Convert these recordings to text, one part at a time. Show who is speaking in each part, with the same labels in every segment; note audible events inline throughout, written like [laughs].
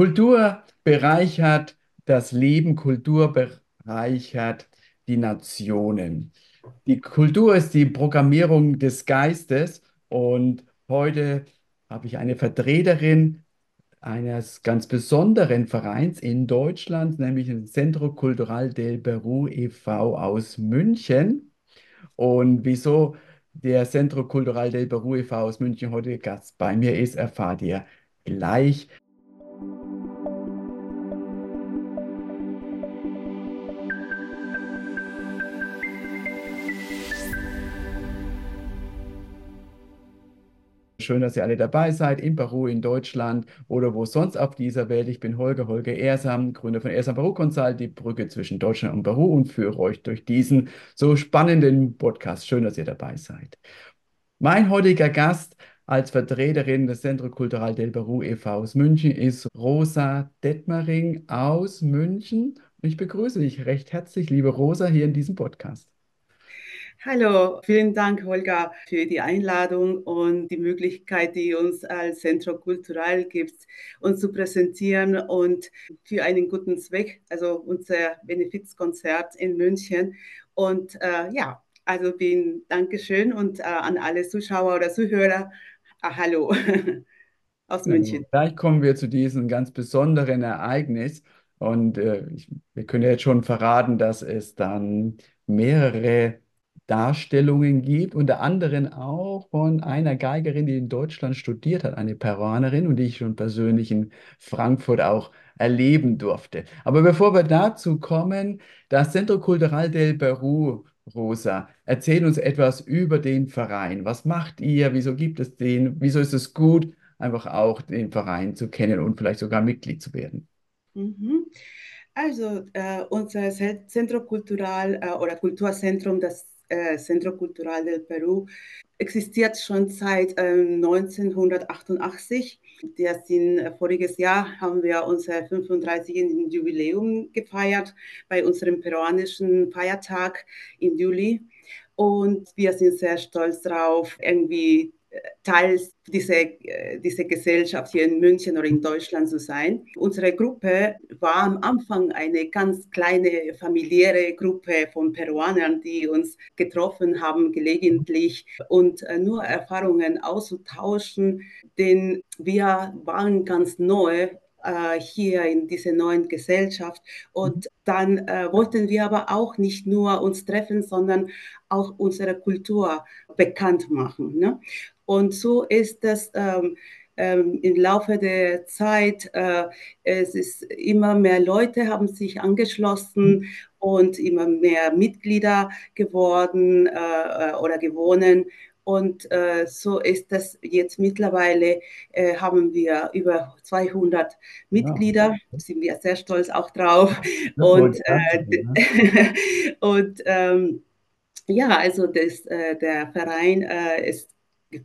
Speaker 1: Kultur bereichert das Leben, Kultur bereichert die Nationen. Die Kultur ist die Programmierung des Geistes und heute habe ich eine Vertreterin eines ganz besonderen Vereins in Deutschland, nämlich den Centro Cultural del Perú e.V. aus München. Und wieso der Centro Cultural del Perú e.V. aus München heute Gast bei mir ist, erfahrt ihr gleich. Schön, dass ihr alle dabei seid, in Peru, in Deutschland oder wo sonst auf dieser Welt. Ich bin Holger, Holger Ersam, Gründer von Ersam Peru Consult, die Brücke zwischen Deutschland und Peru und führe euch durch diesen so spannenden Podcast. Schön, dass ihr dabei seid. Mein heutiger Gast als Vertreterin des Centro Cultural del Peru e.V. aus München ist Rosa Detmering aus München. Ich begrüße dich recht herzlich, liebe Rosa, hier in diesem Podcast.
Speaker 2: Hallo, vielen Dank, Holger, für die Einladung und die Möglichkeit, die uns als Centro Cultural gibt, uns zu präsentieren und für einen guten Zweck, also unser Benefizkonzert in München. Und äh, ja, also bin Dankeschön und äh, an alle Zuschauer oder Zuhörer, äh, hallo [laughs] aus München.
Speaker 1: Gleich kommen wir zu diesem ganz besonderen Ereignis. Und äh, ich, wir können jetzt schon verraten, dass es dann mehrere Darstellungen gibt, unter anderem auch von einer Geigerin, die in Deutschland studiert hat, eine Peruanerin und die ich schon persönlich in Frankfurt auch erleben durfte. Aber bevor wir dazu kommen, das Centro Cultural del Peru, Rosa, erzähl uns etwas über den Verein. Was macht ihr? Wieso gibt es den? Wieso ist es gut, einfach auch den Verein zu kennen und vielleicht sogar Mitglied zu werden?
Speaker 2: Mhm. Also äh, unser Centro Cultural äh, oder Kulturzentrum, das äh, Centro Cultural del Perú existiert schon seit äh, 1988. Das in, äh, voriges Jahr haben wir unser 35. Jubiläum gefeiert bei unserem peruanischen Feiertag im Juli. Und wir sind sehr stolz darauf, irgendwie Teil dieser, äh, dieser Gesellschaft hier in München oder in Deutschland zu sein. Unsere Gruppe war am Anfang eine ganz kleine familiäre Gruppe von Peruanern, die uns getroffen haben gelegentlich und äh, nur Erfahrungen auszutauschen, denn wir waren ganz neu äh, hier in dieser neuen Gesellschaft. Und dann äh, wollten wir aber auch nicht nur uns treffen, sondern auch unsere Kultur bekannt machen. Ne? Und so ist das ähm, ähm, im Laufe der Zeit. Äh, es ist immer mehr Leute haben sich angeschlossen und immer mehr Mitglieder geworden äh, äh oder gewonnen. Und äh, so ist das jetzt mittlerweile, äh, haben wir über 200 Mitglieder, ja. sind wir sehr stolz auch drauf. Ja, und [laughs] äh, und ähm, ja, also das, äh, der Verein äh, ist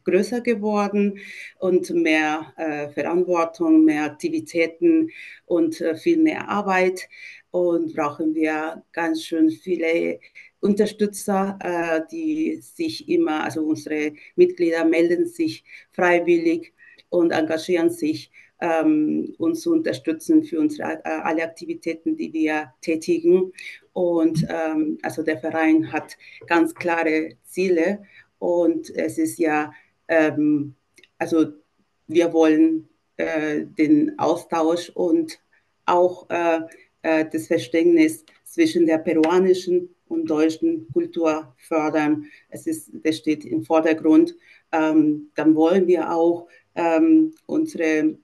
Speaker 2: größer geworden und mehr äh, Verantwortung, mehr Aktivitäten und äh, viel mehr Arbeit. Und brauchen wir ganz schön viele Unterstützer, äh, die sich immer, also unsere Mitglieder melden sich freiwillig und engagieren sich, ähm, uns zu unterstützen für unsere, äh, alle Aktivitäten, die wir tätigen. Und ähm, also der Verein hat ganz klare Ziele und es ist ja, ähm, also wir wollen äh, den Austausch und auch äh, äh, das Verständnis zwischen der peruanischen und deutschen Kultur fördern. Es ist, das steht im Vordergrund. Ähm, dann wollen wir auch ähm, unsere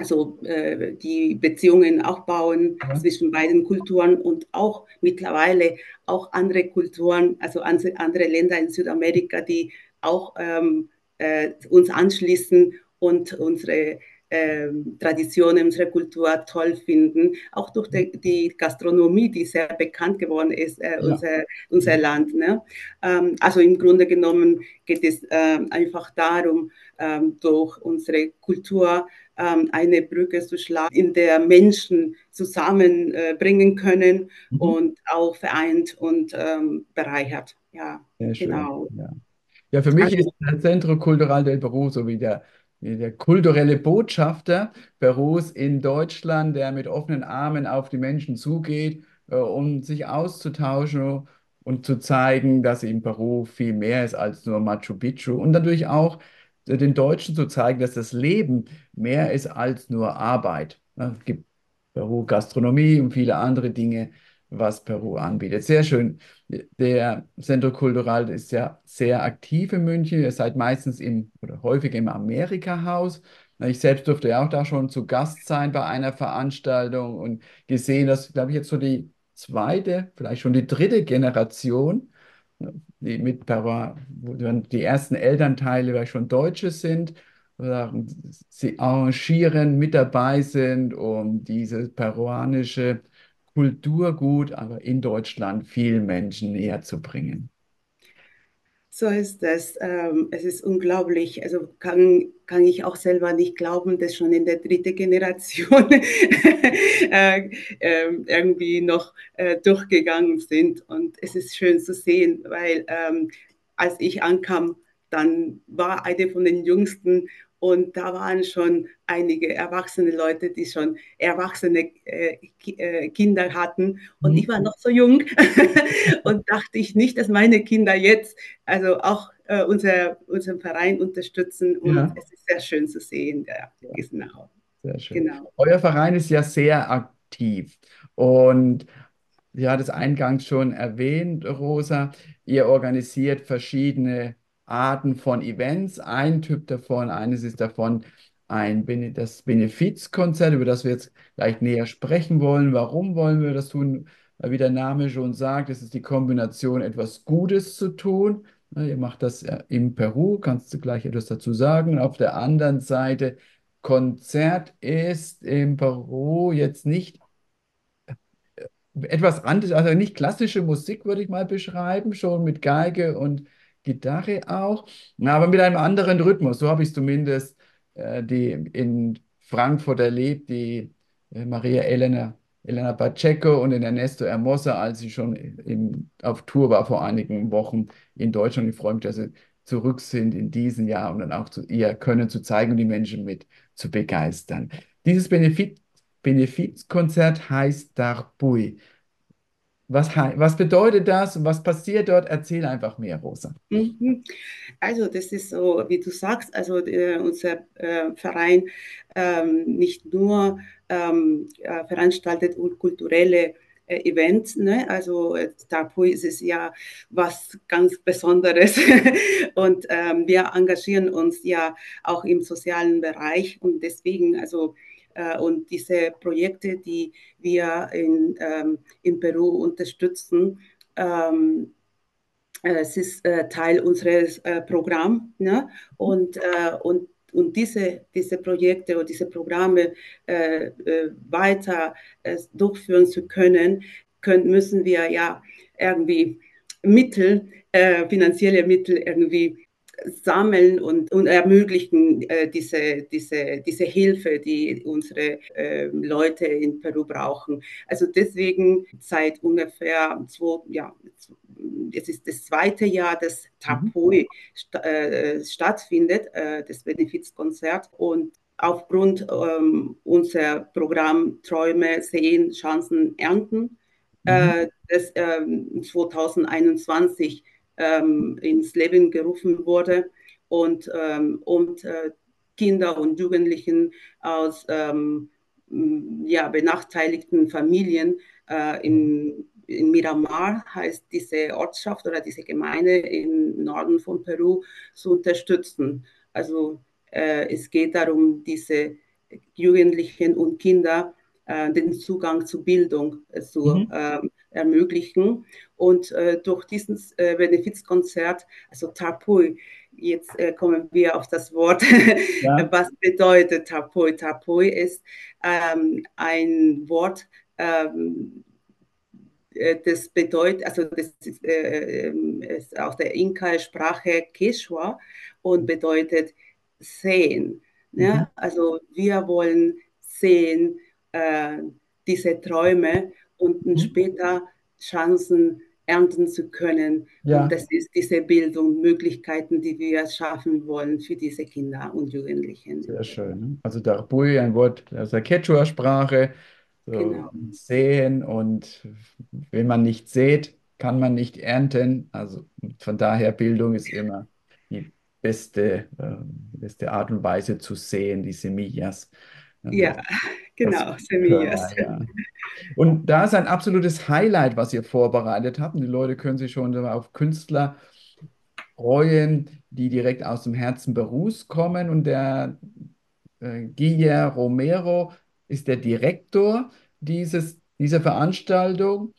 Speaker 2: also äh, die Beziehungen aufbauen ja. zwischen beiden Kulturen und auch mittlerweile auch andere Kulturen, also andere Länder in Südamerika, die auch ähm, äh, uns anschließen und unsere ähm, Traditionen, unsere Kultur toll finden, auch durch die, die, Gastronomie, die sehr bekannt geworden ist, äh, ja. unser, unser Land. Ne? Ähm, also im Grunde genommen geht es äh, einfach darum, ähm, durch unsere Kultur eine Brücke zu schlagen, in der Menschen zusammenbringen äh, können mhm. und auch vereint und ähm, bereichert. Ja,
Speaker 1: Sehr genau. Ja. ja. für mich also, ist das Centro Cultural del Peru so wie der der kulturelle Botschafter Perus in Deutschland, der mit offenen Armen auf die Menschen zugeht, äh, um sich auszutauschen und zu zeigen, dass in Peru viel mehr ist als nur Machu Picchu und natürlich auch den Deutschen zu zeigen, dass das Leben mehr ist als nur Arbeit. Es gibt Peru Gastronomie und viele andere Dinge, was Peru anbietet. Sehr schön. Der Centro Cultural ist ja sehr aktiv in München. Ihr seid meistens im oder häufig im Amerika-Haus. Ich selbst durfte ja auch da schon zu Gast sein bei einer Veranstaltung und gesehen, dass, glaube ich, jetzt so die zweite, vielleicht schon die dritte Generation, die mit Peru, wo die ersten Elternteile vielleicht schon Deutsche sind, sie arrangieren, mit dabei sind, um dieses peruanische Kulturgut, aber in Deutschland vielen Menschen näher zu bringen.
Speaker 2: So ist es. Ähm, es ist unglaublich. Also kann, kann ich auch selber nicht glauben, dass schon in der dritten Generation [laughs] äh, äh, irgendwie noch äh, durchgegangen sind. Und es ist schön zu sehen, weil ähm, als ich ankam, dann war eine von den jüngsten und da waren schon einige erwachsene Leute, die schon erwachsene äh, äh Kinder hatten. Und mhm. ich war noch so jung [laughs] und dachte ich nicht, dass meine Kinder jetzt also auch äh, unser, unseren Verein unterstützen. Und ja. es ist sehr schön zu sehen. Ja, ja.
Speaker 1: Genau. Sehr schön. Genau. Euer Verein ist ja sehr aktiv. Und Sie hat es eingangs schon erwähnt, Rosa. Ihr organisiert verschiedene Arten von Events. Ein Typ davon, eines ist davon ein, das Benefizkonzert, über das wir jetzt gleich näher sprechen wollen. Warum wollen wir das tun? Wie der Name schon sagt, es ist die Kombination, etwas Gutes zu tun. Ihr macht das in Peru, kannst du gleich etwas dazu sagen. Auf der anderen Seite, Konzert ist in Peru jetzt nicht äh, etwas anderes, also nicht klassische Musik, würde ich mal beschreiben, schon mit Geige und Gitarre auch, aber mit einem anderen Rhythmus. So habe ich zumindest äh, die in Frankfurt erlebt, die äh, Maria Elena, Elena Pacheco und den Ernesto Hermosa, als sie schon in, auf Tour war vor einigen Wochen in Deutschland. Ich freue mich, dass sie zurück sind in diesem Jahr und dann auch zu ihr Können zu zeigen und die Menschen mit zu begeistern. Dieses Benefiz Benefizkonzert heißt Darbui. Was, was bedeutet das und was passiert dort? Erzähl einfach mehr, Rosa. Mhm.
Speaker 2: Also das ist so, wie du sagst, also äh, unser äh, Verein ähm, nicht nur ähm, äh, veranstaltet kulturelle äh, Events, ne? also dafür ist es ja was ganz Besonderes [laughs] und ähm, wir engagieren uns ja auch im sozialen Bereich und deswegen, also äh, und diese Projekte, die wir in, ähm, in Peru unterstützen, ähm, äh, es ist äh, Teil unseres äh, Programms. Ne? Und, äh, und, und diese, diese Projekte oder diese Programme äh, äh, weiter durchführen zu können, können, müssen wir ja irgendwie Mittel, finanzielle Mittel irgendwie sammeln und, und ermöglichen äh, diese, diese, diese Hilfe, die unsere äh, Leute in Peru brauchen. Also deswegen seit ungefähr zwei, ja, es ist das zweite Jahr, dass Tapoi mhm. st äh, stattfindet, äh, das Benefizkonzert. Und aufgrund ähm, unser Programm Träume sehen, Chancen ernten, äh, mhm. das 2021 ähm, ins Leben gerufen wurde und, ähm, und äh, Kinder und Jugendlichen aus ähm, ja, benachteiligten Familien äh, in, in Miramar heißt diese Ortschaft oder diese Gemeinde im Norden von Peru zu unterstützen. Also äh, es geht darum, diese Jugendlichen und Kinder äh, den Zugang zu Bildung äh, zu mhm. ähm, ermöglichen. Und äh, durch dieses äh, Benefizkonzert, also Tapui, jetzt äh, kommen wir auf das Wort, [laughs] ja. was bedeutet Tapui? Tapui ist ähm, ein Wort, ähm, äh, das bedeutet, also das ist, ähm, ist aus der Inka-Sprache Quechua und bedeutet sehen. Ne? Mhm. Ja? Also wir wollen sehen, äh, diese Träume und mhm. später Chancen ernten zu können.
Speaker 1: Ja.
Speaker 2: Und das ist diese Bildung, Möglichkeiten, die wir schaffen wollen für diese Kinder und Jugendlichen.
Speaker 1: Sehr schön. Ne? Also Darbui, ein Wort aus der Quechua-Sprache, so
Speaker 2: Genau.
Speaker 1: sehen und wenn man nicht sät, kann man nicht ernten. Also von daher Bildung ist immer die beste, äh, beste Art und Weise zu sehen, die Semillas.
Speaker 2: Ja,
Speaker 1: das
Speaker 2: genau, Semillas.
Speaker 1: ja. Und da ist ein absolutes Highlight, was ihr vorbereitet habt. Und die Leute können sich schon auf Künstler freuen, die direkt aus dem Herzen Berufs kommen. Und der äh, Guillermo Romero ist der Direktor dieses, dieser Veranstaltung.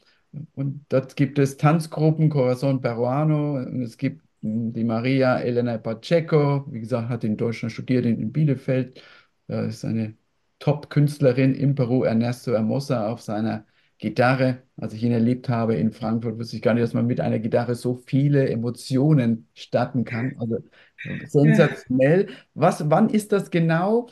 Speaker 1: Und dort gibt es Tanzgruppen, Corazon Peruano, und es gibt hm, die Maria Elena Pacheco, wie gesagt, hat in Deutschland studiert, in, in Bielefeld. Das ist eine Top-Künstlerin in Peru, Ernesto Hermosa, auf seiner Gitarre. Als ich ihn erlebt habe in Frankfurt, wusste ich gar nicht, dass man mit einer Gitarre so viele Emotionen starten kann. Also sensationell. Was, wann ist das genau?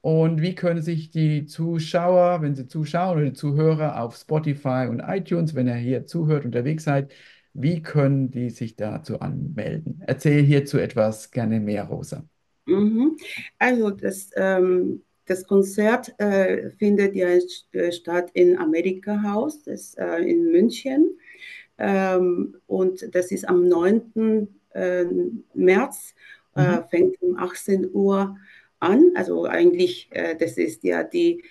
Speaker 1: Und wie können sich die Zuschauer, wenn sie zuschauen oder die Zuhörer auf Spotify und iTunes, wenn ihr hier zuhört, unterwegs seid, wie können die sich dazu anmelden? Erzähl hierzu etwas gerne mehr, Rosa.
Speaker 2: Mhm. Also das, ähm, das Konzert äh, findet ja statt im Amerika Haus, das, äh, in München. Ähm, und das ist am 9. Äh, März, äh, mhm. fängt um 18 Uhr an. Also eigentlich, äh, das ist ja die,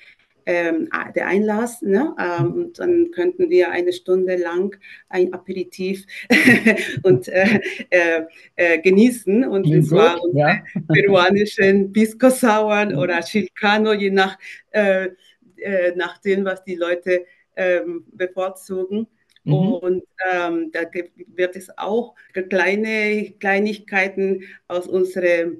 Speaker 2: ähm, der Einlass. Ne? Ähm, mhm. und dann könnten wir eine Stunde lang ein Aperitif [laughs] und äh, äh, äh, genießen. Und
Speaker 1: Klingt
Speaker 2: zwar
Speaker 1: gut, ja.
Speaker 2: peruanischen Pisco Sour mhm. oder Chilcano, je nach, äh, äh, nach dem, was die Leute ähm, bevorzugen. Mhm. Und ähm, da wird es auch kleine Kleinigkeiten aus unserer äh,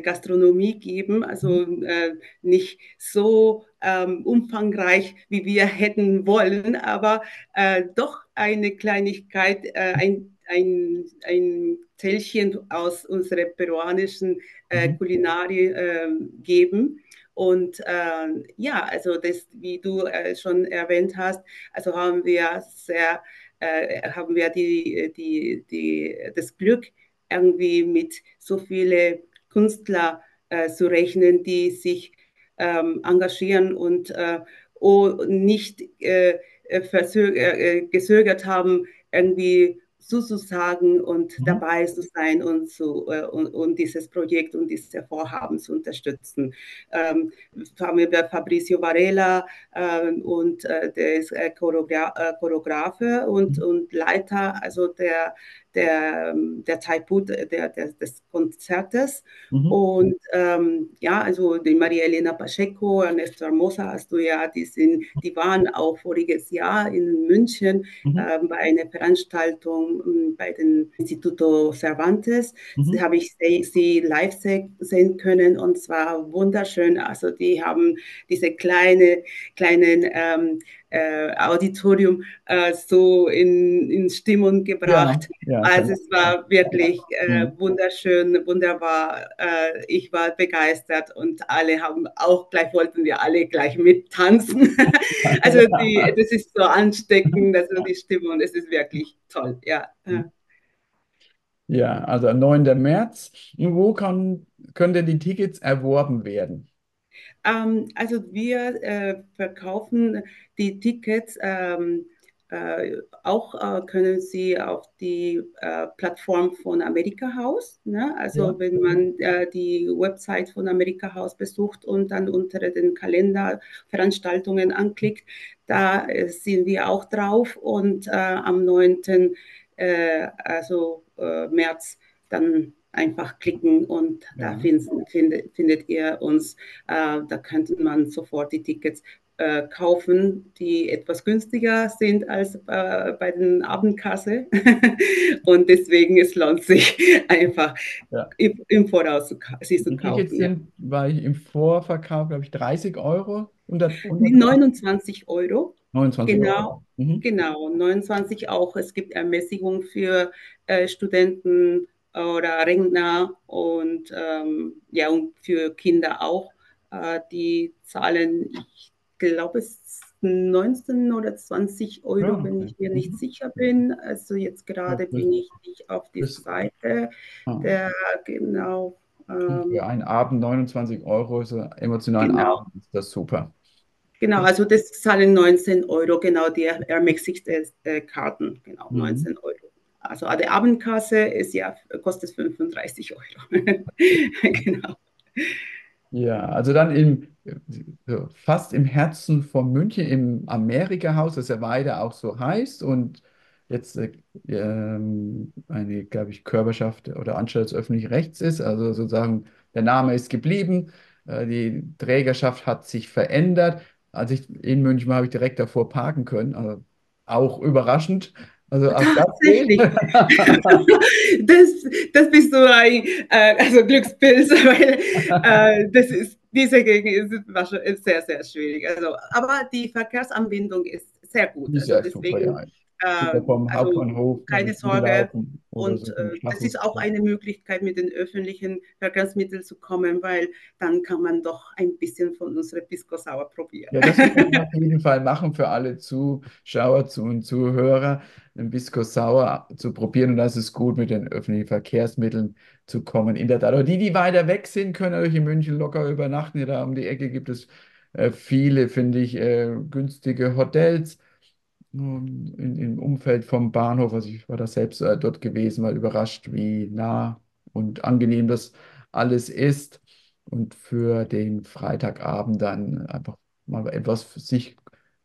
Speaker 2: Gastronomie geben, also mhm. äh, nicht so ähm, umfangreich, wie wir hätten wollen, aber äh, doch eine Kleinigkeit, äh, ein, ein, ein Tälchen aus unserer peruanischen äh, mhm. Kulinarie ähm, geben. Und äh, ja, also das, wie du äh, schon erwähnt hast, also haben wir sehr, äh, haben wir die, die, die, das Glück, irgendwie mit so vielen Künstlern äh, zu rechnen, die sich ähm, engagieren und äh, nicht äh, gezögert haben, irgendwie zuzusagen und mhm. dabei zu sein und, zu, und, und, dieses Projekt und dieses Vorhaben zu unterstützen. Ähm, haben wir Fabrizio Varela äh, und äh, der ist äh, Choreogra äh, Choreografe und, mhm. und Leiter, also der, der, der Zeitpunkt der, der, des Konzertes. Mhm. Und ähm, ja, also die Maria Elena Pacheco, Ernesto Hermosa hast du ja, die, sind, die waren auch voriges Jahr in München mhm. äh, bei einer Veranstaltung äh, bei dem Instituto Cervantes. Mhm. Da habe ich sie, sie live se sehen können und zwar wunderschön. Also die haben diese kleine, kleinen ähm, äh, Auditorium äh, so in, in Stimmung gebracht. Ja, ja, also es war wirklich äh, mhm. wunderschön, wunderbar. Äh, ich war begeistert und alle haben auch gleich, wollten wir alle gleich mittanzen. [laughs] also die, das ist so ansteckend, also die Stimmung, das ist wirklich toll, ja.
Speaker 1: Ja, also am 9. März. Wo kann, können denn die Tickets erworben werden?
Speaker 2: Ähm, also wir äh, verkaufen die Tickets. Ähm, äh, auch äh, können Sie auf die äh, Plattform von Amerika House, ne? also ja. wenn man äh, die Website von Amerika House besucht und dann unter den Kalender Veranstaltungen anklickt, da äh, sind wir auch drauf und äh, am 9. also März dann einfach klicken und ja. da find, find, findet ihr uns. Äh, da könnte man sofort die Tickets äh, kaufen, die etwas günstiger sind als äh, bei den Abendkasse. [laughs] und deswegen es lohnt sich [laughs] einfach ja. im, im, Voraus zu, sie zu
Speaker 1: die kaufen. Tickets sind, ich im Vorverkauf, glaube ich, 30 Euro.
Speaker 2: 100, 100 29 Euro.
Speaker 1: 29
Speaker 2: genau,
Speaker 1: Euro.
Speaker 2: Mhm. Genau, 29 auch. Es gibt Ermäßigung für äh, Studenten oder Rentner und ähm, ja, und für Kinder auch. Äh, die zahlen, ich glaube, es 19 oder 20 Euro,
Speaker 1: Ja,
Speaker 2: wenn ich mir nicht
Speaker 1: Mhm.
Speaker 2: sicher bin. Also jetzt
Speaker 1: Ja,
Speaker 2: gerade
Speaker 1: das,
Speaker 2: bin ich nicht auf die Seite
Speaker 1: ah.
Speaker 2: der genau. Ähm,
Speaker 1: für einen Abend 29 Euro, so emotionalen
Speaker 2: genau.
Speaker 1: Abend, ist das super.
Speaker 2: Genau, also das zahlen 19 Euro, genau, die Air-Mexic-Karten, genau,
Speaker 1: Mhm.
Speaker 2: 19 Euro. Also die Abendkasse ist ja, kostet 35 Euro. [laughs] Genau.
Speaker 1: Ja, also dann im, fast im Herzen von München, im Amerika-Haus, das ja weiter auch so heißt und jetzt äh, ähm, eine, glaube ich, Körperschaft oder Anstalt des öffentlichen Rechts ist. Also sozusagen, der Name ist geblieben, äh, die Trägerschaft hat sich verändert. Als ich in München war, habe ich direkt davor parken können. Also auch überraschend. Also.
Speaker 2: Tatsächlich. [laughs] Das, das bist du ein äh, also Glückspilz, [laughs] weil äh, das ist, diese Gegend ist, sehr, sehr schwierig. Also, aber die Verkehrsanbindung ist sehr gut. Also
Speaker 1: ja super,
Speaker 2: deswegen,
Speaker 1: ja.
Speaker 2: Ähm,
Speaker 1: vom
Speaker 2: also
Speaker 1: Hauptbahnhof
Speaker 2: keine Sorge. Und
Speaker 1: so vom
Speaker 2: äh, das ist auch eine Möglichkeit, mit den öffentlichen Verkehrsmitteln zu kommen, weil dann kann man doch ein bisschen von unserer Pisco Sauer probieren.
Speaker 1: Ja, das [laughs] können wir auf jeden Fall machen für alle Zuschauer zu- und Zuhörer, ein Bisco Sauer zu probieren. Und das ist gut, mit den öffentlichen Verkehrsmitteln zu kommen. In der Tat. Aber die, die weiter weg sind, können natürlich in München locker übernachten. Ja, da um die Ecke gibt es äh, viele, finde ich, äh, günstige Hotels. In, im Umfeld vom Bahnhof. Also ich war da selbst äh, dort gewesen, war überrascht, wie nah und angenehm das alles ist. Und für den Freitagabend dann einfach mal etwas für sich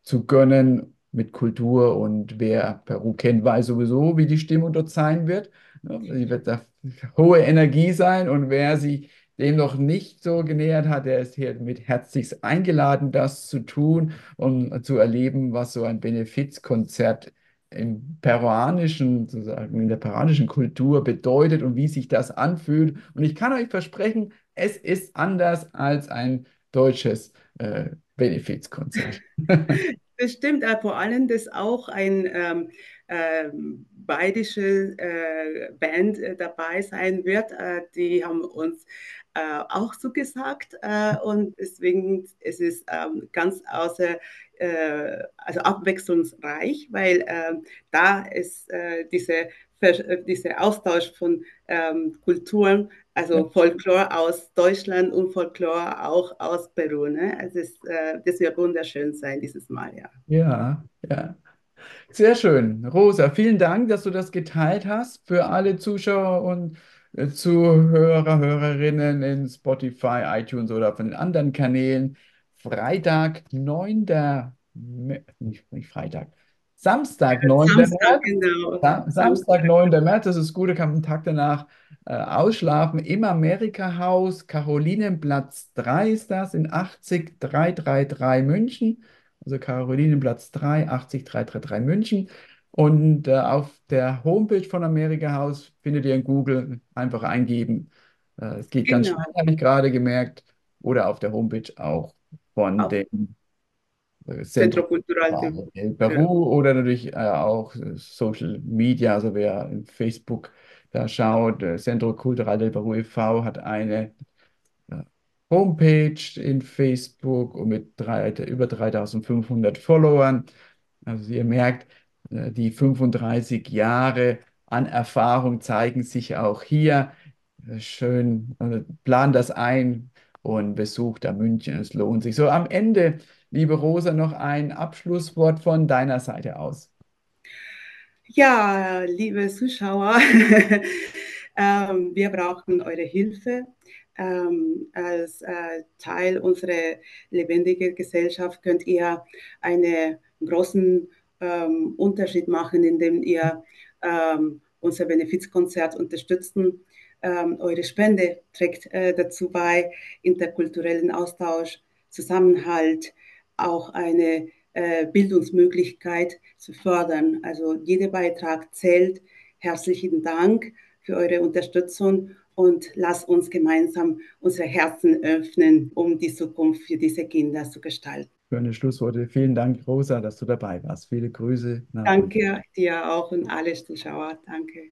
Speaker 1: zu gönnen mit Kultur. Und wer Peru kennt, weiß sowieso, wie die Stimmung dort sein wird. Ja, Die wird da hohe Energie sein. Und wer sich dem noch nicht so genähert hat, der ist hier mit herzlichst eingeladen, das zu tun um zu erleben, was so ein Benefizkonzert im peruanischen, sozusagen in der peruanischen Kultur bedeutet und wie sich das anfühlt. Und ich kann euch versprechen, es ist anders als ein deutsches äh, Benefizkonzert. [laughs]
Speaker 2: Das stimmt, vor allem, dass auch ein ähm, ähm, bayerische äh, Band äh, dabei sein wird. Äh, die haben uns äh, auch zugesagt äh, und deswegen ist es ähm, ganz außer, äh, also abwechslungsreich, weil ähm, da ist diese, dieser Austausch von ähm, Kulturen, also Folklore aus Deutschland und Folklore auch aus Peru. Ne? Also es, äh, das wird wunderschön sein dieses Mal, ja.
Speaker 1: Ja, ja. Sehr schön. Rosa, vielen Dank, dass du das geteilt hast für alle Zuschauer und äh, Zuhörer, Hörerinnen in Spotify, iTunes oder von den anderen Kanälen. Freitag, 9. Mä- nicht, nicht Freitag, Samstag, 9.
Speaker 2: Samstag,
Speaker 1: März.
Speaker 2: genau.
Speaker 1: Sa Samstag, 9. März, das ist gut, da kann man einen Tag danach äh, ausschlafen. Im Amerika-Haus, Karolinenplatz 3 ist das, in 80333 München. Also Karolinenplatz 3, 80333 München. Und äh, auf der Homepage von Amerika Haus findet ihr in Google einfach eingeben. Äh, es geht ganz
Speaker 2: Genau.
Speaker 1: schnell, habe ich gerade gemerkt. Oder auf der Homepage auch von
Speaker 2: Auf
Speaker 1: dem äh,
Speaker 2: Centro Cultural de
Speaker 1: Peru oder natürlich äh, auch äh, Social Media, also wer in Facebook da schaut, äh, Centro Cultural del Peru e.V. hat eine Homepage in Facebook und mit drei, über 3500 Followern. Also ihr merkt, äh, die 35 Jahre an Erfahrung zeigen sich auch hier. Äh, Schön, äh, plan das ein und besucht da München. Es lohnt sich. So, am Ende, liebe Rosa, noch ein Abschlusswort von deiner Seite aus.
Speaker 2: Ja, liebe Zuschauer, [laughs] ähm, wir brauchen eure Hilfe. Ähm, als äh, Teil unserer lebendigen Gesellschaft könnt ihr einen großen ähm, Unterschied machen, indem ihr ähm, unser Benefizkonzert unterstützen. Ähm, eure Spende trägt äh, dazu bei, interkulturellen Austausch, Zusammenhalt, auch eine äh, Bildungsmöglichkeit zu fördern. Also jeder Beitrag zählt. Herzlichen Dank für eure Unterstützung und lasst uns gemeinsam unsere Herzen öffnen, um die Zukunft für diese Kinder zu gestalten.
Speaker 1: Schöne Schlussworte. Vielen Dank, Rosa, dass du dabei warst. Viele Grüße.
Speaker 2: Danke dir auch und alle Zuschauer. Danke.